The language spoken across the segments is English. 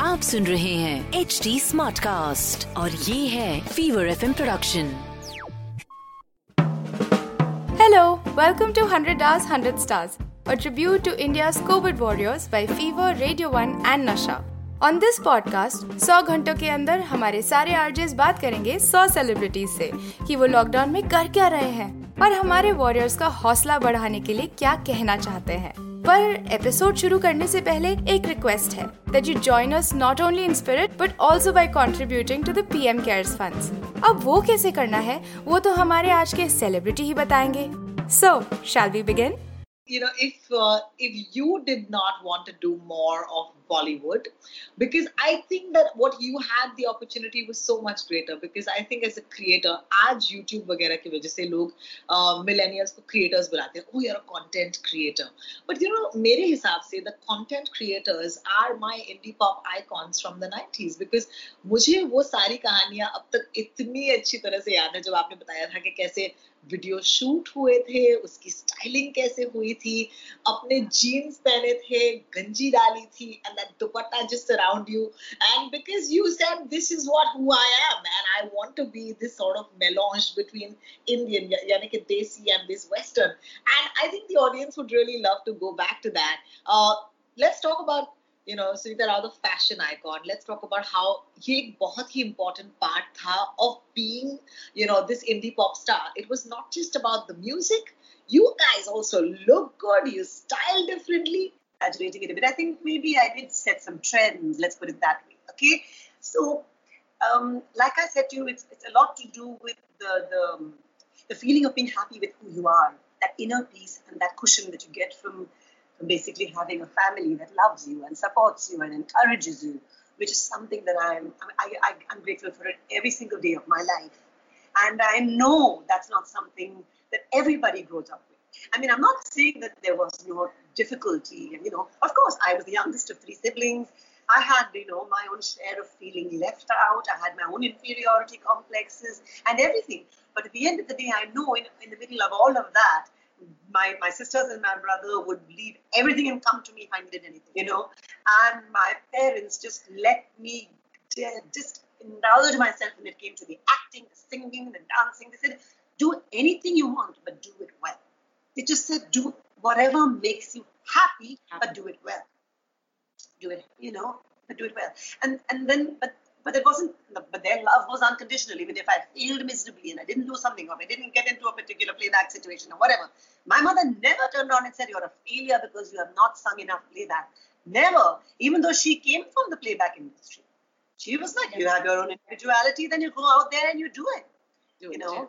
आप सुन रहे हैं एच डी स्मार्ट कास्ट और ये है fever F production Hello, welcome to 100 Hours 100 Stars, a tribute to India's COVID warriors by Fever, Radio 1 and Nasha. On this podcast, 100 घंटों के अंदर हमारे सारे आरजेस बात करेंगे 100 सेलिब्रिटीज से कि वो लॉकडाउन में कर क्या रहे हैं और हमारे वॉरियर्स का हौसला बढ़ाने के लिए क्या कहना चाहते हैं। पर एपिसोड शुरू करने से पहले एक रिक्वेस्ट है that you join us not only in spirit but also by contributing to the PM Cares funds अब वो कैसे करना है वो तो हमारे आज के सेलिब्रिटी ही बताएँगे। So shall we begin know if uh, if you did not want to do more of bollywood because i think that what you had the opportunity was so much greater because i think as a creator आज youtube वगैरह की वजह से लोग millennials को creators बुलाते हैं oh you're a content creator but you know मेरे हिसाब से the content creators are my indie pop icons from the 90s because मुझे वो सारी कहानियाँ अब तक इतनी अच्छी तरह से याद है जब आपने बताया था कि कैसे वीडियो शूट हुए थे उसकी स्टाइलिंग कैसे हुई थी अपने जीन्स पहने थे गंजी डाली थी and that dupatta just around you. And because you said this is what who I am, and I want to be this sort of melange between Indian, yani ke desi and this Western. And I think the audience would really love to go back to that. Uh, let's talk about you know Suneeta are the fashion icon. Let's talk about how ये एक बहुत important part of being you know this indie pop star. It was not just about the music. You guys also look good. You style differently exaggerating it a bit i think maybe i did set some trends let's put it that way okay so um, like i said to you it's, it's a lot to do with the, the the feeling of being happy with who you are that inner peace and that cushion that you get from basically having a family that loves you and supports you and encourages you, which is something that I'm I, I, I'm grateful for every single day of my life. And I know that's not something that everybody grows up with. I mean, I'm not saying that there was no difficulty. And, you know, of course, I was the youngest of three siblings. I had, you know, my own share of feeling left out. I had my own inferiority complexes and everything. But at the end of the day, I know in, in the middle of all of that, my, my sisters and my brother would leave everything and come to me if I needed anything, you know. And my parents just let me just indulge myself when it came to the acting, the singing, the dancing. They said, do anything you want, but do it well. They just said, do whatever makes you happy, but do it well. Do it, you know, but do it well. And and then, but but it wasn't, but their love was unconditional. Even if I failed miserably and I didn't do something or I didn't get into a particular playback situation or whatever, my mother never turned around and said, You're a failure because you have not sung enough playback. Never. Even though she came from the playback industry. She was like, You have your own individuality, then you go out there and you do it. Do you it know? Too.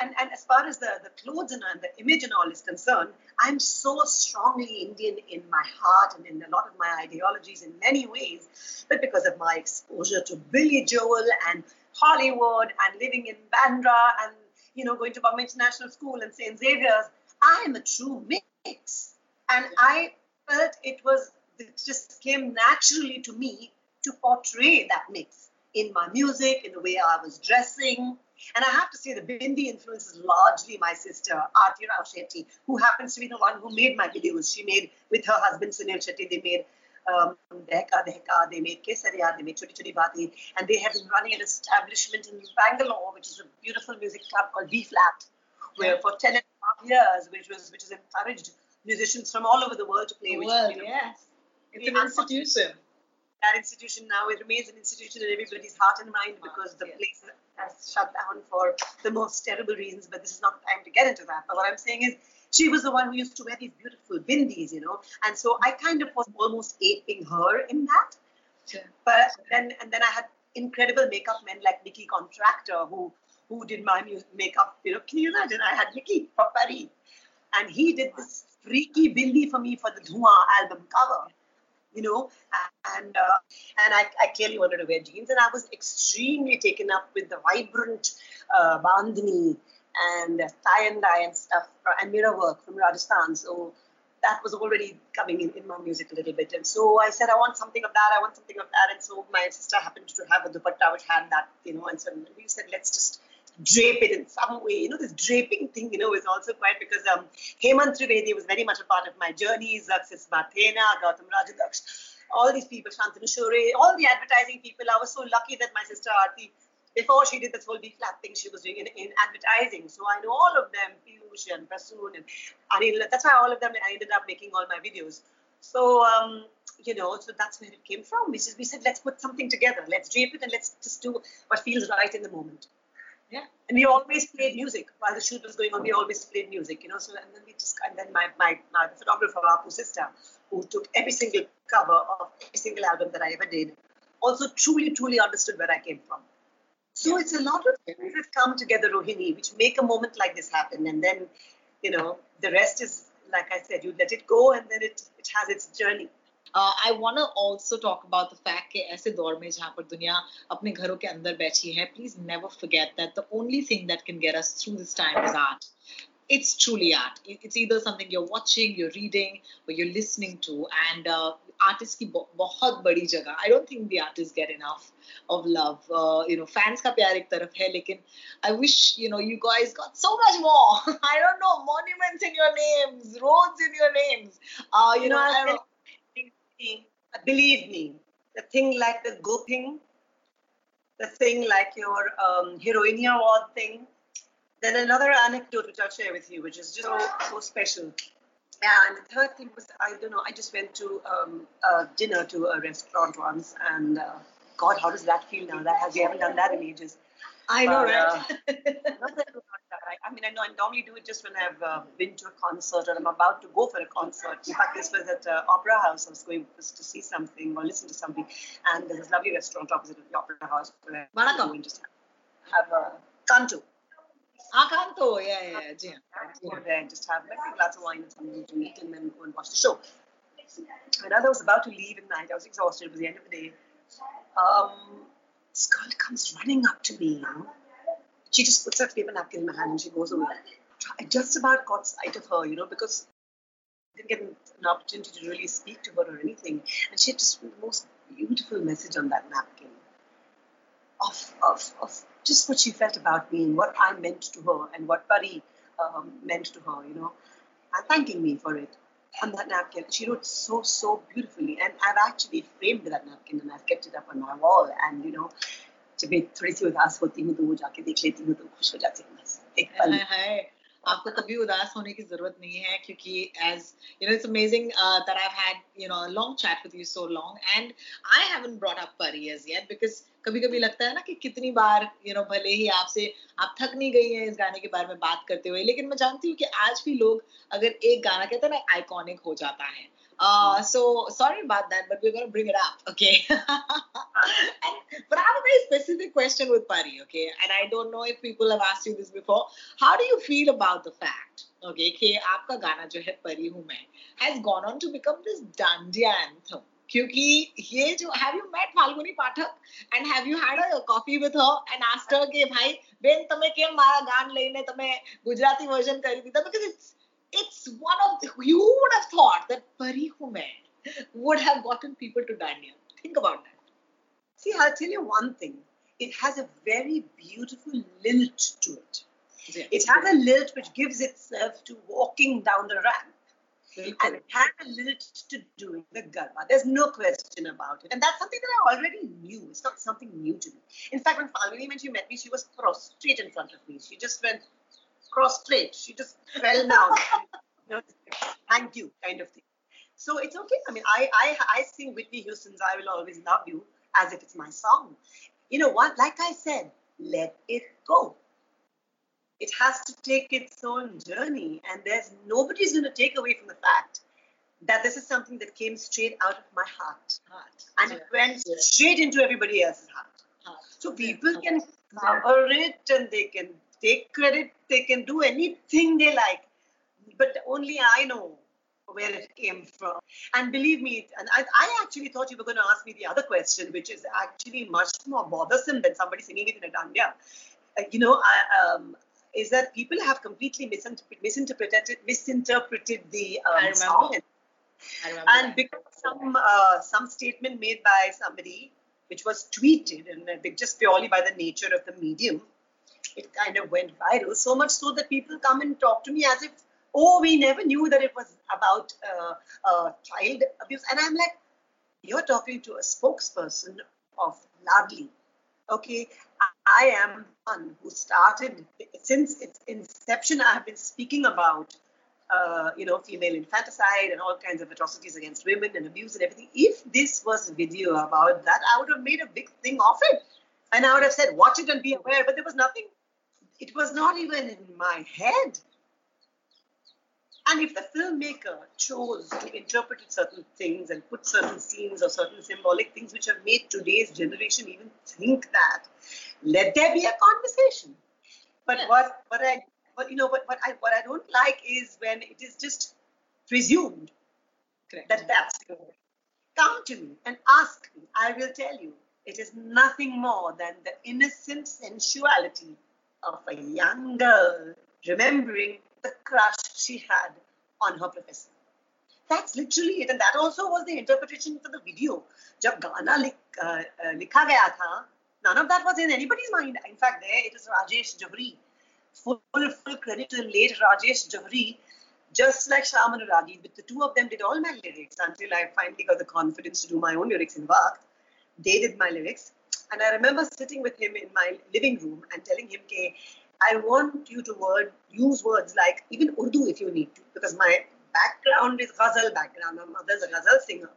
And, and as far as the, the clothes and, and the image and all is concerned, I'm so strongly Indian in my heart and in a lot of my ideologies in many ways. But because of my exposure to Billy Joel and Hollywood and living in Bandra and you know going to Bombay International School and St. Xavier's, I am a true mix. And I felt it was it just came naturally to me to portray that mix in my music, in the way I was dressing, and I have to say, the Bindi influence is largely my sister, Aarti Rao Shetty, who happens to be the one who made my videos. She made, with her husband Sunil Shetty, they made um, Dehka Dehka, they made Kesariya, they made Choti Choti Baati, and they have been running an establishment in Bangalore, which is a beautiful music club called B Flat, where for 10 and a half years, which was which has encouraged musicians from all over the world to play. The which, world, you know, yes. It's an institution that institution now it remains an institution in everybody's heart and mind because the place has shut down for the most terrible reasons but this is not the time to get into that. But what i'm saying is she was the one who used to wear these beautiful bindis you know? And so i kind of was almost aping her in that. Sure. but then and then i had incredible makeup men like Mickey Contractor who who did my makeup you know? Can you imagine? I had Nikki Papari and he did this freaky bindi for me for the Dhua album cover. You know, and uh, and I, I clearly wanted to wear jeans, and I was extremely taken up with the vibrant uh, bandhani and tie and dye and stuff and mirror work from Rajasthan. So that was already coming in, in my music a little bit. And so I said, I want something of that, I want something of that. And so my sister happened to have a dupatta which had that, you know, and so we said, let's just drape it in some way. You know, this draping thing, you know, is also quite because um, Hemant Trivedi was very much a part of my journey, Mathena, Gautam Rajadhyaksha, all these people, Shantanu Sheorey, all the advertising people. I was so lucky that my sister Aarti before she did this whole B flat thing she was doing in, in advertising. So I know all of them, Piyush and Prasoon and Anil. That's why all of them I ended up making all my videos. So um, you know, so that's where it came from. We, just, we said, let's put something together. Let's drape it and let's just do what feels right in the moment. Yeah. And we always played music while the shoot was going on. We always played music, you know. So and then we just and then my my, my photographer, Apu sister, who took every single cover of every single album that I ever did, also truly truly understood where I came from. So it's a lot of things that come together, Rohini, which make a moment like this happen. And then, you know, the rest is, like I said, you let it go and then it, it has its journey. Uh, I want to also talk about the fact कि ऐसे दौर में जहाँ पर दुनिया अपने घरों के अंदर बैठी है please never forget that the only thing that can get us through this time is art it's truly art. It's either something you're watching, you're reading, or you're listening to. And uh, artists की बहुत बड़ी जगह. I don't think the artists get enough of love. Uh, you know, fans का प्यार एक तरफ है, लेकिन I wish you know you guys got so much more. I don't know monuments in your names, roads in your names. Uh, you, you know, know I believe me, the thing like the Goping, the thing like your um, Heroinia Award thing then another anecdote which I'll share with you, which is just so, so special. And the third thing was I don't know. I just went to um, a dinner to a restaurant once, and uh, God, how does that feel now? That has we haven't done that in ages. I know, but, right? Uh, not that I, I mean, I know I normally do it just when I've uh, been to a concert or I'm about to go for a concert. In fact, this was at uh, Opera House. I was going to see something or listen to something, and there's this lovely restaurant opposite of the Opera House where I go and just have a canto. Akanto, yeah, yeah, yeah. Ji, Go there and just have a glass of wine and something to eat and then go and watch the show. And as I was about to leave at night, I was exhausted. It was the end of the day. Um, this girl comes running up to me, you know. She just puts her paper napkin in my hand and she goes away. I just about caught sight of her, you know, because I didn't get an opportunity to really speak to her or anything. And she had just the most beautiful message on that napkin of, of, of just what she felt about me and what I meant to her and what Pari um, meant to her, you know, and thanking me for it on that napkin. She wrote so, so beautifully. And I've actually framed that napkin and I've kept it up on my wall. And, you know, जब मैं थोड़ी सी उदास होती हूँ तो वो जाके देख लेती हूँ तो खुश हो जाती हूँ बस एक पल आपको कभी उदास होने की जरूरत नहीं है क्योंकि as you know it's amazing that I have had you know long chat with you so long and I haven't brought up परी एज येट बिकॉज कभी कभी लगता है ना कि कितनी बार यू नो भले ही आपसे आप थक नहीं गई हैं इस गाने के बारे में बात करते हुए लेकिन मैं जानती हूँ कि आज भी लोग अगर एक गाना कहते हैं ना आइकॉनिक हो जाता है। So sorry specific question with Pari okay and आपका गाना जो है Pari Hoon Main has gone on to become this dandiya anthem क्योंकि ये जो have you met Falguni Pathak and have you had a coffee with her and asked her કે ભાઈ બેન તમે કેમ મારા ગાન લઈને તમે ગુજરાતી વર્ઝન કરી દીધા because it's it's one of the, you would have thought that Pari Hu would have gotten people to Dania. Think about that. See, I'll tell you one thing. It has a very beautiful lilt to it. Yeah. It has a lilt which gives itself to walking down the ramp. And it had a little to do with the Garba. There's no question about it. And that's something that I already knew. It's not something new to me. In fact, when Falguni, when she met me, she was prostrate in front of me. She just went prostrate. She just fell down. you know, thank you, kind of thing. So it's okay. I mean, I, I, I sing Whitney Houston's I Will Always Love You as if it's my song. You know what? Like I said, let it go it has to take its own journey. And there's nobody's going to take away from the fact that this is something that came straight out of my heart. heart. And yeah. it went yeah. straight into everybody else's heart. heart. So people yeah. can cover it and they can take credit, they can do anything they like. But only I know where it came from. And believe me, and I, I, actually thought you were going to ask me the other question, which is actually much more bothersome than somebody singing it in a dandiya. Uh, you know, I, um, is that people have completely misinterpreted misinterpreted, misinterpreted the um, song. And because some uh, some statement made by somebody, which was tweeted, and just purely by the nature of the medium, it kind of went viral. So much so that people come and talk to me as if oh, we never knew that it was about uh, uh, child abuse. And I'm like, you're talking to a spokesperson of Ladli. Okay, I am one who started since its inception. I have been speaking about, uh, you know, female infanticide and all kinds of atrocities against women and abuse and everything. If this was a video about that, I would have made a big thing of it, and I would have said, watch it and be aware. But there was nothing. It was not even in my head and if the filmmaker chose to interpret certain things and put certain scenes or certain symbolic things which have made today's generation even think that, let there be a conversation. But yes. what what I but you know what what I what I don't like is when it is just presumed Correct. that that's good. Come to me and ask me. I will tell you. It is nothing more than the innocent sensuality of a young girl remembering the crush she had on her professor. That's literally it. And that also was the interpretation for the video. जब गाना लिखा गया था, none of that was in anybody's mind. In fact, there it is Rajesh Johri. Full, full credit to late Rajesh Johri. Just like Shyam Anuragi, but the two of them did all my lyrics until I finally got the confidence to do my own lyrics in Waqt. They did my lyrics. And I remember sitting with him in my living room and telling him, okay, I want you to word use words like even Urdu if you need to, because my background is ghazal background. My mother's a ghazal singer,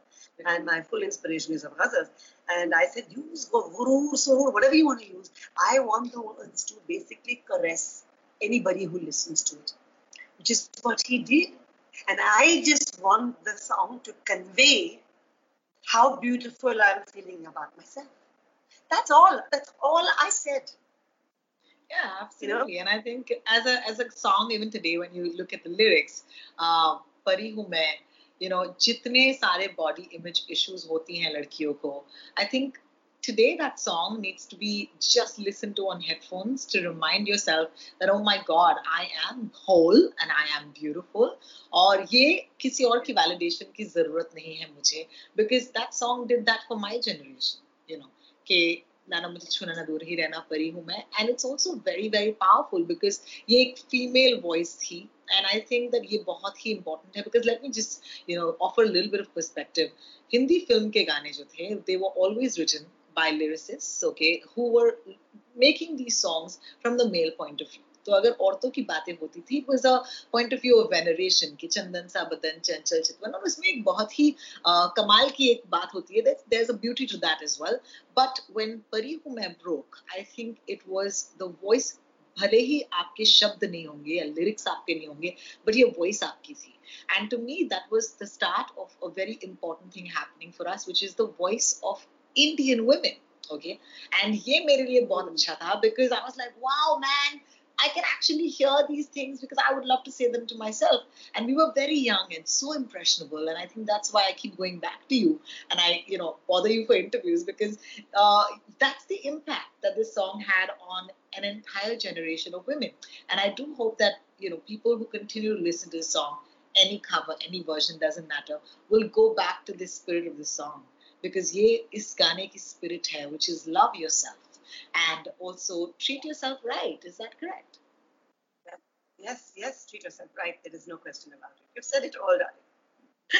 and my full inspiration is of ghazals. And I said, use gurur, surur, whatever you want to use. I want the words to basically caress anybody who listens to it, which is what he did. And I just want the song to convey how beautiful I'm feeling about myself. That's all. That's all I said. Yeah, absolutely. You know? And I think as a as a song, even today, when you look at the lyrics, uh, परी हूँ मैं you know जितने सारे body image issues होती हैं लड़कियों को I think today that song needs to be just listened to on headphones to remind yourself that oh my god I am whole and I am beautiful और ये किसी और की validation की जरूरत नहीं है मुझे because that song did that for my generation you know कि नाना मुझे छूना ना दूर ही रहना Pari Hoon Main. And it's also very very powerful because ये एक फीमेल वॉइस थी। एंड आई थिंक दैट ये बहुत ही इंपॉर्टेंट है because let me just you know offer लिल bit of perspective Hindi film के गाने जो थे they were always written by lyricists, okay, who were making these songs from the male point of view तो अगर औरतों की बातें होती थी it was a point of view of veneration की चंदन सा बदन चंचल चितवन और उसमें एक बहुत ही uh, कमाल की एक बात होती है there is a beauty to that as well but when Pari Hoon Main broke I think it was the voice भले ही आपके शब्द नहीं होंगे या लिरिक्स आपके नहीं होंगे बट ये वॉइस आपकी थी. And to me that was the start of a very important thing happening for us which is the voice of Indian women okay? And ये मेरे लिए बहुत अच्छा था because I was like wow man I can actually hear these things because I would love to say them to myself. And we were very young and so impressionable. And I think that's why I keep going back to you and I, you know, bother you for interviews because uh, that's the impact that this song had on an entire generation of women. And I do hope that, you know, people who continue to listen to this song, any cover, any version, doesn't matter, will go back to the spirit of the song. Because ye is gaane ki spirit hai, which is love yourself and also treat yourself right. Is that correct? Yes, yes, treat yourself right. There is no question about it. You've said it all, darling.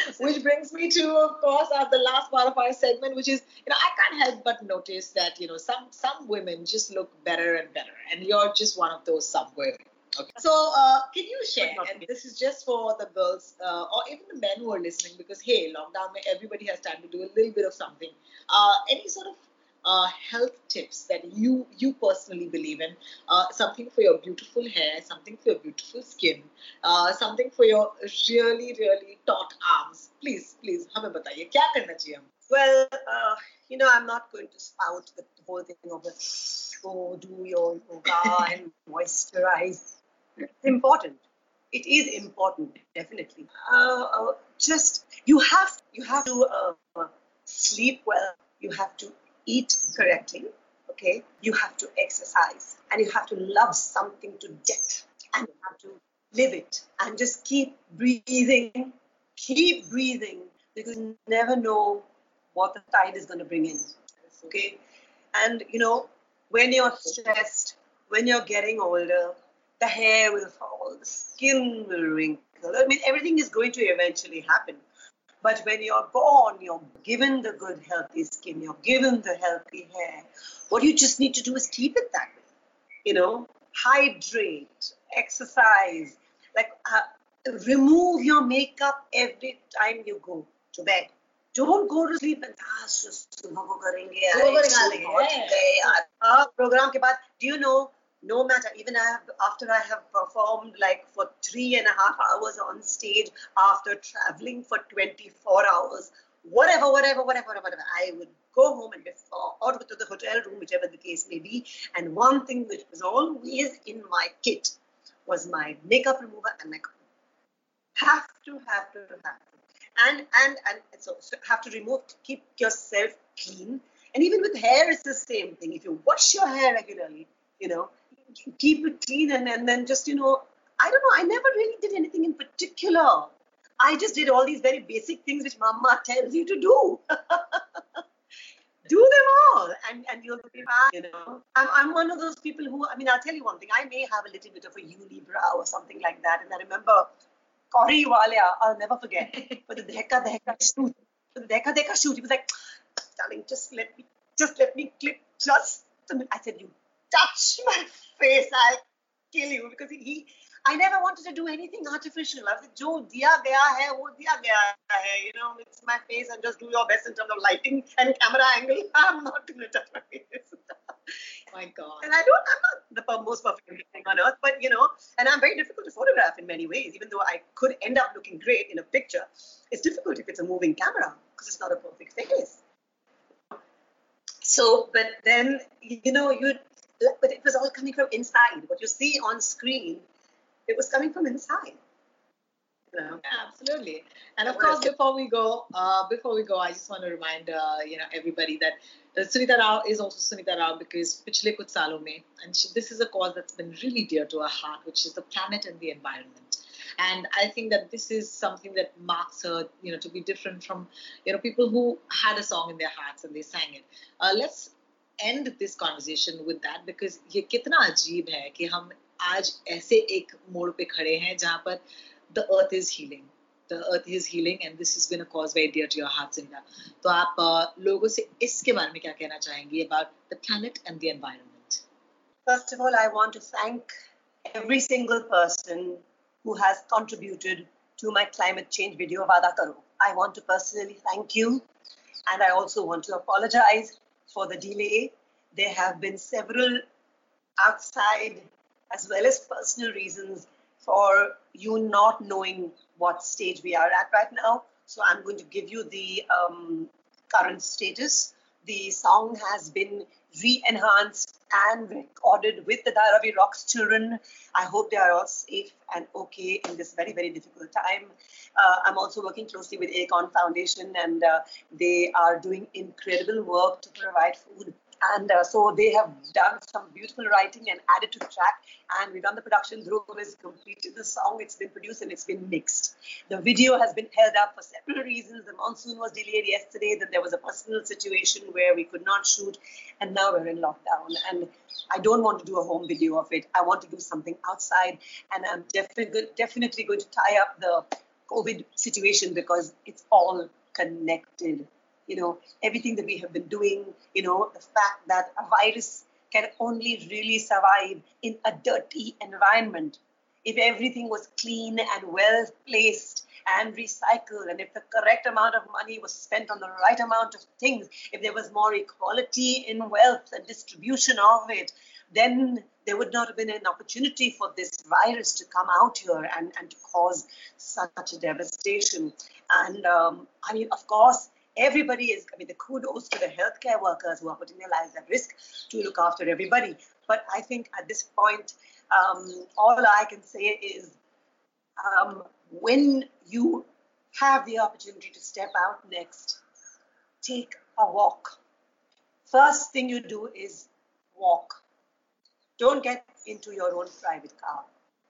which brings me to, of course, uh, the last part of our segment, which is, you know, I can't help but notice that, you know, some some women just look better and better, and you're just one of those some women. Okay. So, uh, can you share? And this is just for the girls uh, or even the men who are listening, because hey, lockdown, everybody has time to do a little bit of something. Uh, any sort of uh, health tips that you you personally believe in uh, something for your beautiful hair something for your beautiful skin uh, something for your really really taut arms please please हमें बताइए क्या करना चाहिए हम well uh, you know I'm not going to spout the whole thing of the oh do your yoga and moisturize it's important it is important, definitely. Uh, uh, just you have you have to uh, sleep well. You have to eat correctly. Okay. You have to exercise, and you have to love something to death, and you have to live it, and just keep breathing. Keep breathing because you never know what the tide is going to bring in. Okay. And you know, when you're stressed, when you're getting older, the hair will fall, the skin will wrinkle. I mean, everything is going to eventually happen. But when you're born, you're given the good, healthy skin, you're given the healthy hair. What you just need to do is keep it that way. You know, hydrate, exercise, like uh, remove your makeup every time you go to bed. Don't go to sleep and ah, सुबह को करेंगे यार program के बाद do you know no matter even after I have performed like for three and a half hours on stage after traveling for 24 hours, whatever, whatever, whatever, whatever, I would go home and before or to the hotel room, whichever the case may be. And one thing which was always in my kit was my makeup remover and makeup. Have to, have to, have to. And and and so, so have to remove, keep yourself clean. And even with hair, it's the same thing. If you wash your hair regularly, you know, keep it clean and, and then just, you know, I don't know, I never really did anything in particular. I just did all these very basic things which mama tells you to do. do them all and, and you'll be fine, you know. I'm, I'm one of those people who, I mean, I'll tell you one thing, I may have a little bit of a unibrow or something like that. And I remember Cory Walia, I'll never forget, for the Dheka Dheka shoot, for the Dheka Dheka shoot, he was like, darling, just let me, just let me clip just a minute. I said, you touch my face, I'll kill you. Because he, I never wanted to do anything artificial. I said, Jo diya gaya hai, wo diya gaya hai. You know, it's my face and just do your best in terms of lighting and camera angle. I'm not going to touch my face. my God. And I don't, I'm not the most perfect thing on earth, but you know, and I'm very difficult to photograph in many ways, even though I could end up looking great in a picture. It's difficult if it's a moving camera because it's not a perfect face. So, but then, you know, you but it was all coming from inside. What you see on screen, it was coming from inside. You? Absolutely, and of course, before we go, uh, before we go, I just want to remind uh, you know everybody that uh, Suneeta Rao is also Suneeta Rao because pichle kuch saalon mein, and she, this is a cause that's been really dear to her heart, which is the planet and the environment and i think that this is something that marks her you know to be different from you know people who had a song in their hearts and they sang it uh, let's end this conversation with that because ये कितना अजीब है कि हम आज ऐसे एक मोड़ पे खड़े हैं जहां पर the earth is healing the earth is healing and this has been a cause very dear to your heart Sinda तो आप uh, लोगों से इसके बारे में क्या कहना चाहेंगी about the planet and the environment first of all I want to thank every single person who has contributed to my climate change video Vada Karo I want to personally thank you and I also want to apologize for the delay. There have been several outside as well as personal reasons for you not knowing what stage we are at right now. So I'm going to give you the um, current status. The song has been re-enhanced and recorded with the Dharavi Rocks children. I hope they are all safe and okay in this very, very difficult time. Uh, I'm also working closely with Acorn Foundation, and uh, they are doing incredible work to provide food and uh, so they have done some beautiful writing and added to the track. And we've done the production. Dhruv has completed the song. It's been produced and it's been mixed. The video has been held up for several reasons. The monsoon was delayed yesterday. Then there was a personal situation where we could not shoot. And now we're in lockdown. And I don't want to do a home video of it. I want to do something outside. And I'm definitely definitely going to tie up the COVID situation because it's all connected you know, everything that we have been doing, you know, the fact that a virus can only really survive in a dirty environment. If everything was clean and well placed and recycled, and if the correct amount of money was spent on the right amount of things, if there was more equality in wealth and distribution of it, then there would not have been an opportunity for this virus to come out here and, and to cause such a devastation. And um, I mean, of course, everybody is, I mean, the kudos to the healthcare workers who are putting their lives at risk to look after everybody. But I think at this point, um, all I can say is um, when you have the opportunity to step out next, take a walk. First thing you do is walk. Don't get into your own private car.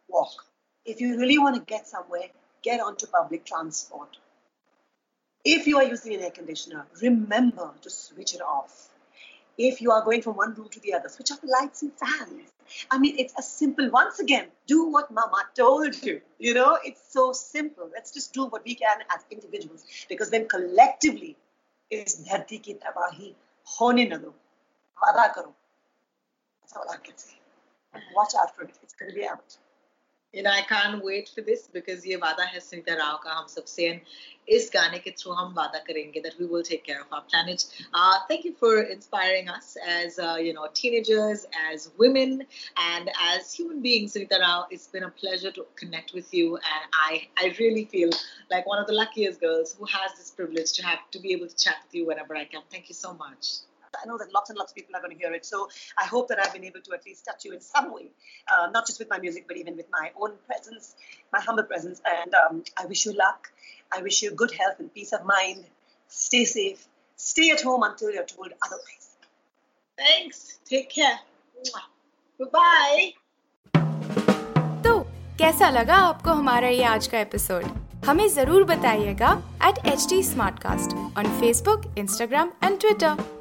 Walk. If you really want to get somewhere, get onto public transport. If you are using an air conditioner, remember to switch it off. If you are going from one room to the other, switch off the lights and fans. I mean, it's a simple, once again, do what mama told you. You know, it's so simple. Let's just do what we can as individuals because then collectively is धरती की तबाही होने न दो वादा करो that's all I can say watch out for it it's going to be out And I can't wait for this because ye vada hai Suneeta Rao ka hum sab se and is gaane through hum vada karenge that we will take care of our planet. Uh, thank you for inspiring us as uh, you know teenagers, as women, and as human beings. Suneeta Rao, it's been a pleasure to connect with you, and I I really feel like one of the luckiest girls who has this privilege to have to be able to chat with you whenever I can. Thank you so much. I know that lots and lots of people are going to hear it. So I hope that I've been able to at least touch you in some way, uh, not just with my music, but even with my own presence, my humble presence. And um, I wish you luck. I wish you good health and peace of mind. Stay safe. Stay at home until you're told otherwise. Thanks. Take care. Bye. तो कैसा लगा आपको हमारा ये आज का episode हमें जरूर बताइएगा at H T Smartcast on Facebook Instagram and Twitter